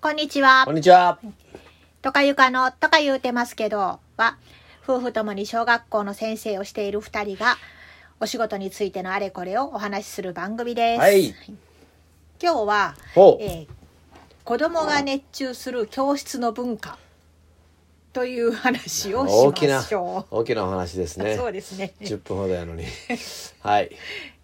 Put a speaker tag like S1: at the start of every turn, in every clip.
S1: こんにちは
S2: こん。にちは。
S1: とかゆかのとか言うてますけどは、夫婦ともに小学校の先生をしている二人が、お仕事についてのあれこれをお話しする番組です。
S2: はい。
S1: 今日は。えー子供が熱中する教室の文化という話をしましょう。
S2: 大きなお話ですね。
S1: そうですね。
S2: 10分ほどやのに。はい。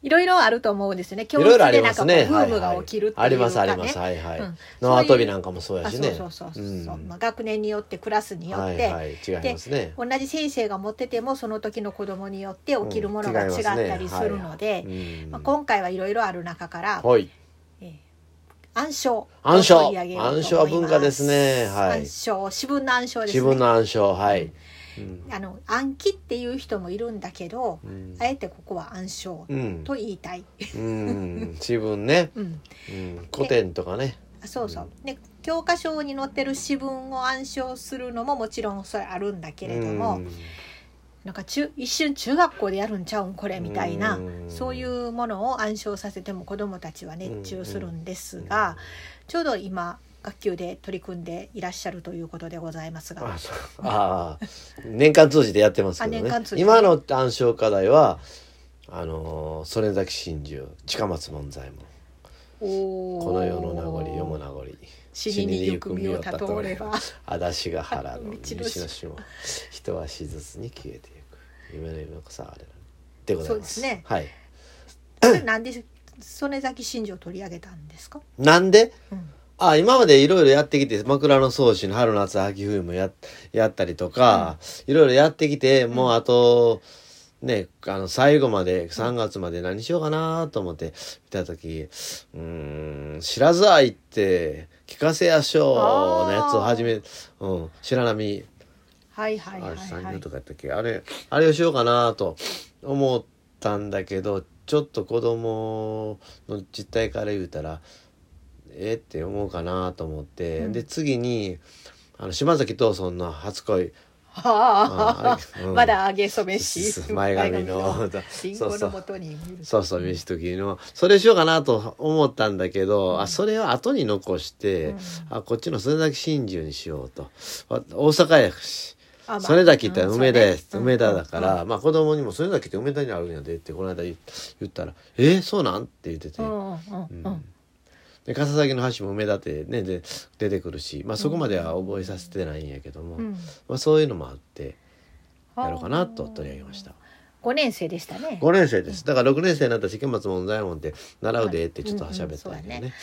S1: いろいろあると思うんですよね。教室でなんか。ブームが起きるっていうか、ね
S2: はいはいありますあります。はいはい
S1: うん。
S2: 縄跳びなんかもそうや
S1: あ
S2: しね。
S1: そうそうそうそう、
S2: ん
S1: まあ、学年によってクラスによって、
S2: はいはい。違いますね。
S1: 同じ先生が持っててもその時の子供によって起きるものが
S2: うん
S1: 違ったりするので、
S2: うん
S1: まあ、今回はいろいろある中から、
S2: はい。
S1: えー暗唱。を
S2: 暗唱
S1: 取り上げようと思います。
S2: 暗唱は文化ですね。はい。
S1: 暗唱私文の暗唱ですね。
S2: 自分の暗唱、はい。うん。
S1: あの暗記っていう人もいるんだけど、
S2: うん。
S1: あえてここは暗唱
S2: うん。
S1: と言いたい、
S2: うん。自分ね。
S1: うん、
S2: うん。古典とかね。
S1: そうそう。で教科書に載ってる詩文を暗唱するのももちろんそれあるんだけれども、
S2: うん
S1: なんか中一瞬中学校でやるんちゃうん？これみたいな
S2: うん。
S1: そういうものを暗唱させても子どもたちは熱中するんですがちょうど今学級で取り組んでいらっしゃるということでございますが。
S2: あ年間通じてやってますけどね。今の暗唱課題はあのー曽根崎真珠近松門左衛門。
S1: こ
S2: この世の名残世も名残
S1: 死にゆく身をたとおれば。
S2: 足立が原の西の島人はしずつに消えていく。夢の夢こそあれなでございます。
S1: そうですね。
S2: はい。
S1: なんで曽根崎真珠を取り上げたんですか、
S2: なんで？
S1: うん。
S2: あ今までいろいろやってきて枕草子の春夏秋冬もややったりとか、いろいろやってきてもうあと、ねあの最後まで3月まで何しようかなと思って見た時うーん「知らず愛って聞かせやしょう」のやつを始め、うん、白波。
S1: はいはい
S2: あれ
S1: はいはい。
S2: 三人とかやったっけあれあれをしようかなと思ったんだけどちょっと子供の実態から言うたらえって思うかなと思って、
S1: うん。
S2: で次にあの島崎藤村の初恋。
S1: は
S2: あ
S1: あ
S2: うん。
S1: まだ上げそめし
S2: 前髪の。
S1: リンゴのもとに
S2: そうそう飯時のそれしようかなと思ったんだけど、あそれを後に残して、
S1: うん。
S2: あこっちの曽根崎真珠にしようと。あ大阪やし。曽根崎って梅田や、
S1: うん
S2: 梅田だから、まあ子供にも曽根崎って梅田にあるんやでってこの間言言ったら「えー、そうなん?」って言ってて、
S1: うんうんうん。うん
S2: で笠崎の橋も梅田ってねで出てくるし、まあ、そこまでは覚えさせてないんやけども、
S1: うん。
S2: まあ、そういうのもあってやろうかなと取り上げました。
S1: 5年生でしたね。
S2: 5年生です。だから6年生になったら重松門左衛門って習うでってちょっと喋ったんやけどね,、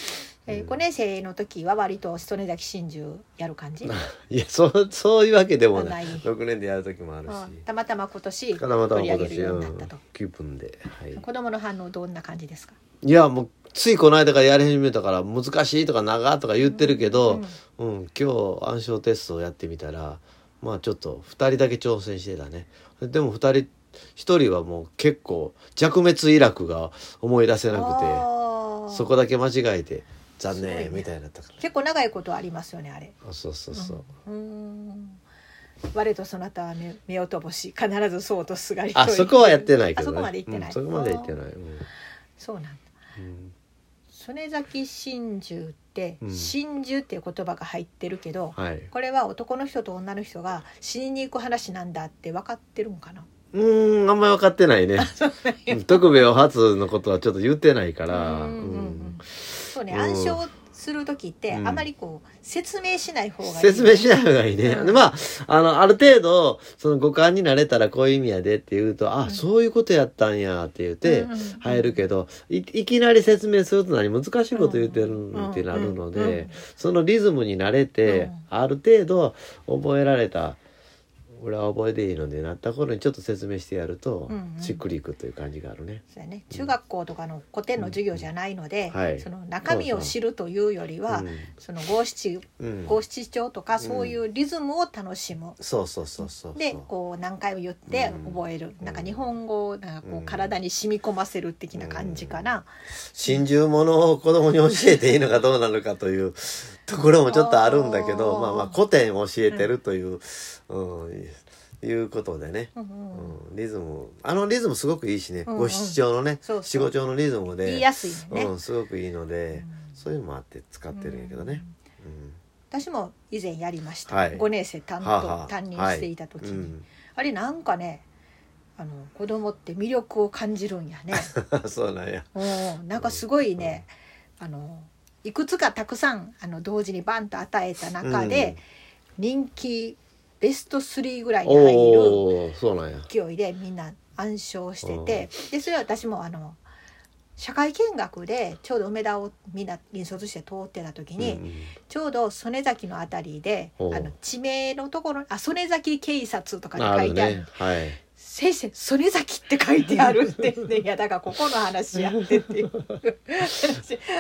S1: えー、5年生の時は割と曽根崎真珠やる感じ、
S2: いやそうそういうわけでもない。
S1: ない。
S2: 6年でやる時もあるし、
S1: うん。たまたま今年
S2: たまたま
S1: 取り上げる
S2: 今年、
S1: よう
S2: うん
S1: になったと、、
S2: 気分で、はい、
S1: 子供の反応どんな感じですか？
S2: いやもうついこの間からやり始めたから難しいとか長とか言ってるけど、うん。今日暗唱テストをやってみたらまあちょっと2人だけ挑戦してたね。でも2人1人はもう結構弱滅イラクが思い出せなくてそこだけ間違えて残念みたいになったから、
S1: 結構長いことありますよねあれ。
S2: あそうそうそう、
S1: うーん。我とそなたは目目を飛ぼし必ずそうとすがり
S2: あそこはやってないけどね。
S1: あそこまで行ってない、
S2: うんそこまで行ってない、うん。
S1: そうなんだ。
S2: うん
S1: 曽根崎真珠って
S2: うん。
S1: 真珠っていう言葉が入ってるけど、
S2: はい。
S1: これは男の人と女の人が死にに行く話なんだって分かってるんかな？
S2: うーんあんまり分かってないね。うん徳兵衛お初のことはちょっと言ってないから、
S1: うんうんうん
S2: うん。
S1: そうね
S2: うん
S1: 暗唱する時って
S2: うん。
S1: あまりこう説明しない方がいい
S2: 説明しない方がいいね。
S1: うん。
S2: で、まあ、あの、ある程度、その五感になれたらこういう意味やでって言うと、あ、そういうことやったんやって言って
S1: うんうんうん。
S2: 入るけど、いいきなり説明すると何難しいこと言ってる
S1: うん
S2: ってなるの
S1: うんうん
S2: で、そのリズムに慣れて
S1: うん、
S2: ある程度覚えられた、俺は覚えていいのでなった頃にちょっと説明してやると
S1: うんう、ん。
S2: しっくりいくという感じがあるね。
S1: そうやね。中学校とかの古典の授業じゃないので、
S2: はい。
S1: その中身を知るというよりは、
S2: うん
S1: その五七
S2: うん。
S1: 五七調とかそういうリズムを楽しむ。
S2: そうそうそうそう。
S1: でこう何回も言って
S2: うん。
S1: 覚える、なんか日本語をなんかこ
S2: う
S1: うん。体に染み込ませる的な感じかな、
S2: 真珠ものを子供に教えていいのかどうなのかというところもちょっとあるんだけどまあまあ古典を教えてるという、うんいうことでね、
S1: うん
S2: リズム。あのリズムすごくいいしね、
S1: うんうん。
S2: 五七調のね
S1: そうそう。
S2: 七五調のリズムで。
S1: 言いやすいのね、
S2: うん、すごくいいので、そういうのもあって使ってるんやけどね。うん。
S1: 私も以前やりました、
S2: はい。
S1: 5年生担当、
S2: はあはあ。
S1: 担任していた時に、
S2: うん。
S1: あれなんかねあの子供って魅力を感じるんやね。
S2: そうなんや。
S1: うん。なんかすごいねあのいくつかたくさんあの同時にバンと与えた中で、人気ベスト3ぐらいに入る勢いでみんな暗唱しててでそれは私もあの社会見学でちょうど梅田をみんな引率して通ってた時に、
S2: うん
S1: ちょうど曽根崎のあたりであの地名のところあ曽根崎警察とかで書いてある
S2: ね。はい
S1: 先生曽根崎って書いてあるって言っていやだからここの話やってっていう。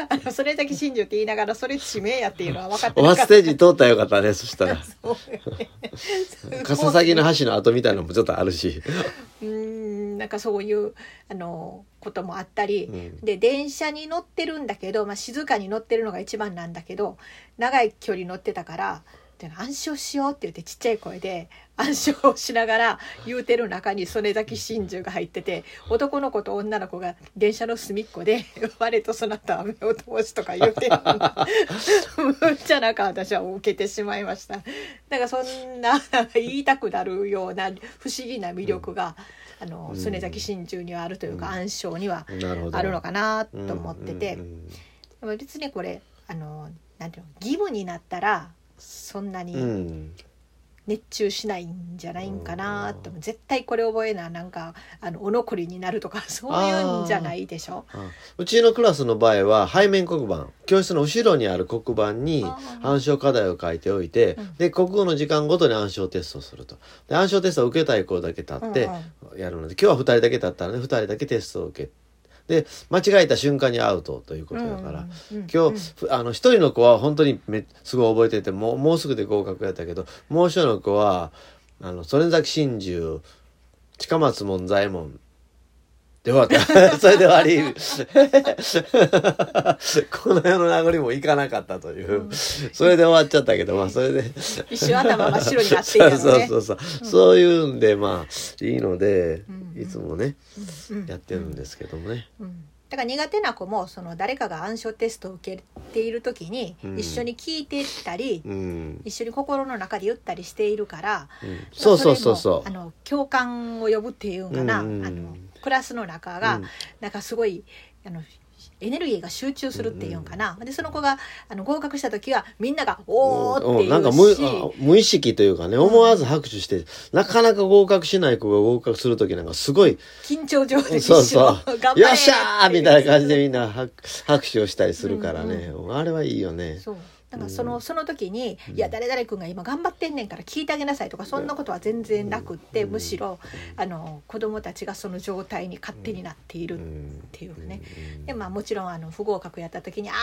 S1: あの曽根崎真珠って言いながらそれ地名やっていうのは分かって
S2: お
S1: なかった。
S2: バスステージ通ったらよかったねそしたら。
S1: そう。よね
S2: 笠崎の橋の跡みたいなのもちょっとあるし、
S1: うーんなんかそういうあのこともあったり、
S2: うん。
S1: で電車に乗ってるんだけど、まあ、静かに乗ってるのが一番なんだけど長い距離乗ってたからで暗唱しようって言ってちっちゃい声で暗唱をしながら言うてる中に曽根崎真珠が入ってて男の子と女の子が電車の隅っこで「我とそなたは目を通し」とか言うてる。むっちゃなんか私は受けてしまいました。だからそんな言いたくなるような不思議な魅力が、あの
S2: うん。
S1: 曽根崎真珠にはあるというか、暗唱にはあるのかなと思ってて、
S2: うん
S1: 別にこれあのなんていうの義務になったらそんな
S2: うんう
S1: に
S2: ん。
S1: 熱中しないんじゃないんかなと、絶対これ覚えななんかあのお残りになるとか そういうんじゃないでしょ。
S2: あうちのクラスの場合は背面黒板教室の後ろにある黒板に暗唱課題を書いておいて、
S1: うん。
S2: で国語の時間ごとに暗唱テストをすると。で暗唱テストを受けたい子だけ立って
S1: うん
S2: やるので、今日は2人だけ立ったらね2人だけテストを受けで間違えた瞬間にアウトということだから、
S1: うんうん
S2: 今日、あの一人の子は本当にめすごい覚えててもうもうすぐで合格やったけどもう一人の子はあの曽根崎真珠近松門左衛門で終わったそれで終わりこの世の名残もいかなかったという、それで終わっちゃったけどまあそれで。
S1: 一瞬頭真っ白になっていたのね。
S2: そうそうそうそう、そういうんでまあいいので、
S1: うん
S2: いつもね
S1: うん
S2: やってるんですけどもね、
S1: うん。だから苦手な子もその誰かが暗唱テストを受けている時に
S2: うん。
S1: 一緒に聞いてたり、
S2: うん。
S1: 一緒に心の中で言ったりしているから、
S2: うん。そうそうそうそう。
S1: あの共感を呼ぶっていうんかな、
S2: うんうん。
S1: あのクラスの中が、
S2: うん。
S1: なんかすごいあのエネルギーが集中するっていうんかな、でその子があの合格した時はみんなが「おー」って
S2: うん
S1: 言
S2: なんか無意識というかね思わず拍手して、なかなか合格しない子が合格する時なんかすごい
S1: 緊張状態で
S2: そうそう。よっしゃーみたいな感じで
S1: で
S2: みんな拍拍手をしたりするからね、あれはいいよね。
S1: そうだからその,、
S2: うん。
S1: その時に「
S2: うん。
S1: いや誰々君が今頑張ってんねんから聞いてあげなさい」とかそんなことは全然なくって、
S2: うん。
S1: むしろあの子供たちがその状態に勝手になっているっていうね。でまあもちろんあの不合格やった時に「あ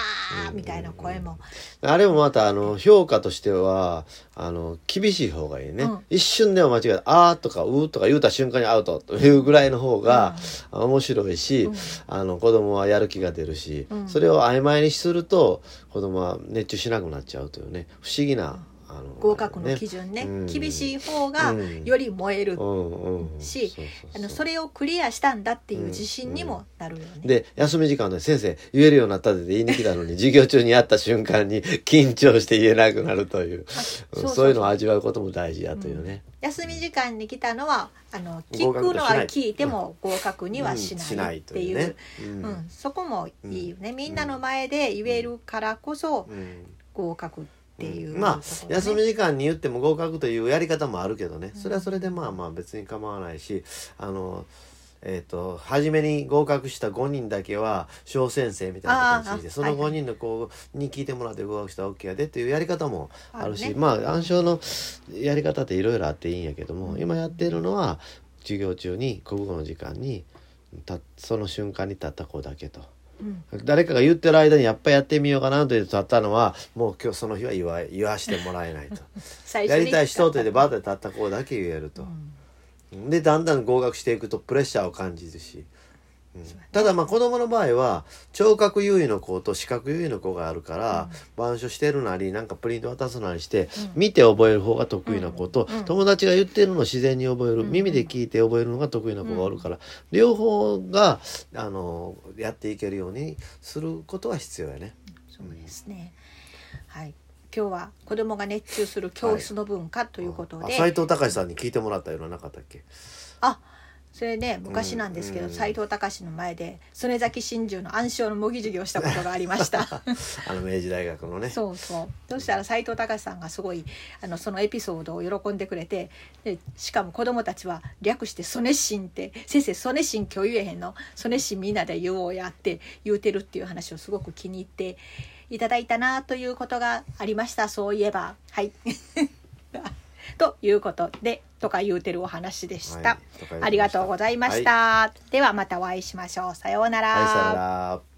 S1: ー」みたいな声も、
S2: あれもまたあの評価としてはあの厳しい方がいいね、
S1: うん。
S2: 一瞬でも間違えた「あー」とか「うー」とか言うた瞬間にアウトというぐらいの方が面白いし、
S1: うん。
S2: あの子供はやる気が出るし、
S1: うん。
S2: それを曖昧にすると子供は熱中しなくなっちゃうというね不思議な、あの
S1: 合格の基準ね。
S2: うん。
S1: 厳しい方が
S2: うん。
S1: より燃える、
S2: うんうん
S1: し
S2: そ
S1: れをクリアしたんだっていう自信にもなるよね。
S2: で休み時間で先生言えるようになったって言いに来たのに授業中にやった瞬間に緊張して言えなくなるという。
S1: そう
S2: いうのを味わうことも大事やというね、
S1: 休み時間に来たのはあの聞くのは聞いても合格にはし
S2: うん
S1: ないっていう,、
S2: ね
S1: うん。
S2: うん。
S1: そこもいいよね、みんなの前で言えるからこそ
S2: うん
S1: 合格っていう、
S2: まあ
S1: ところね。
S2: 休み時間に言っても合格というやり方もあるけどね。それはそれでまあまあ別に構わないしあのえー、と初めに合格した5人だけは小先生みたいな形にしてその
S1: あーはいはい。
S2: 5人の子に聞いてもらって合格したら OK やでっていうやり方もあるし
S1: あるね。
S2: まあ暗唱のやり方っていろいろあっていいんやけども、
S1: うん。
S2: 今やってるのは授業中に国語の時間にたその瞬間に立った子だけと。
S1: うん。
S2: 誰かが言ってる間にやっぱりやってみようかなと言って立ったのはもう今日その日は言わ言わしてもらえないと。やりたい人とでバーで立った子だけ言えると。
S1: う、ん。
S2: でだんだん合格していくとプレッシャーを感じるし、ただまあ子供の場合は聴覚優位の子と視覚優位の子があるから、板書してるなりなんかプリント渡すなりして、
S1: うん。
S2: 見て覚える方が得意な子と、
S1: うん
S2: 友達が言ってるのを自然に覚える、
S1: うん
S2: 耳で聞いて覚えるのが得意な子がおるから、両方があのやっていけるようにすることは必要やね。
S1: そうですね。はい。今日は子供が熱中する教室の文化ということで、
S2: 斎藤隆さんに聞いてもらったようななかったっけ？
S1: あそれね昔なんですけど
S2: うん
S1: 斎、藤隆の前で曽根崎真珠の暗唱の模擬授業をしたことがありました。
S2: あの明治大学のね。
S1: そうそう。そしたら斎藤隆さんがすごいあのそのエピソードを喜んでくれてでしかも子供たちは略して「ソネシン」って「先生ソネシン今日言えへんの？ソネシンみんなで言おうや」って言うてるっていう話をすごく気に入っていただいたなということがありました。そういえば。はい。ということでとか言うてるお話でした。
S2: はい
S1: ありがとうございました。ではまたお会いしましょう。さようなら。
S2: はいさよなら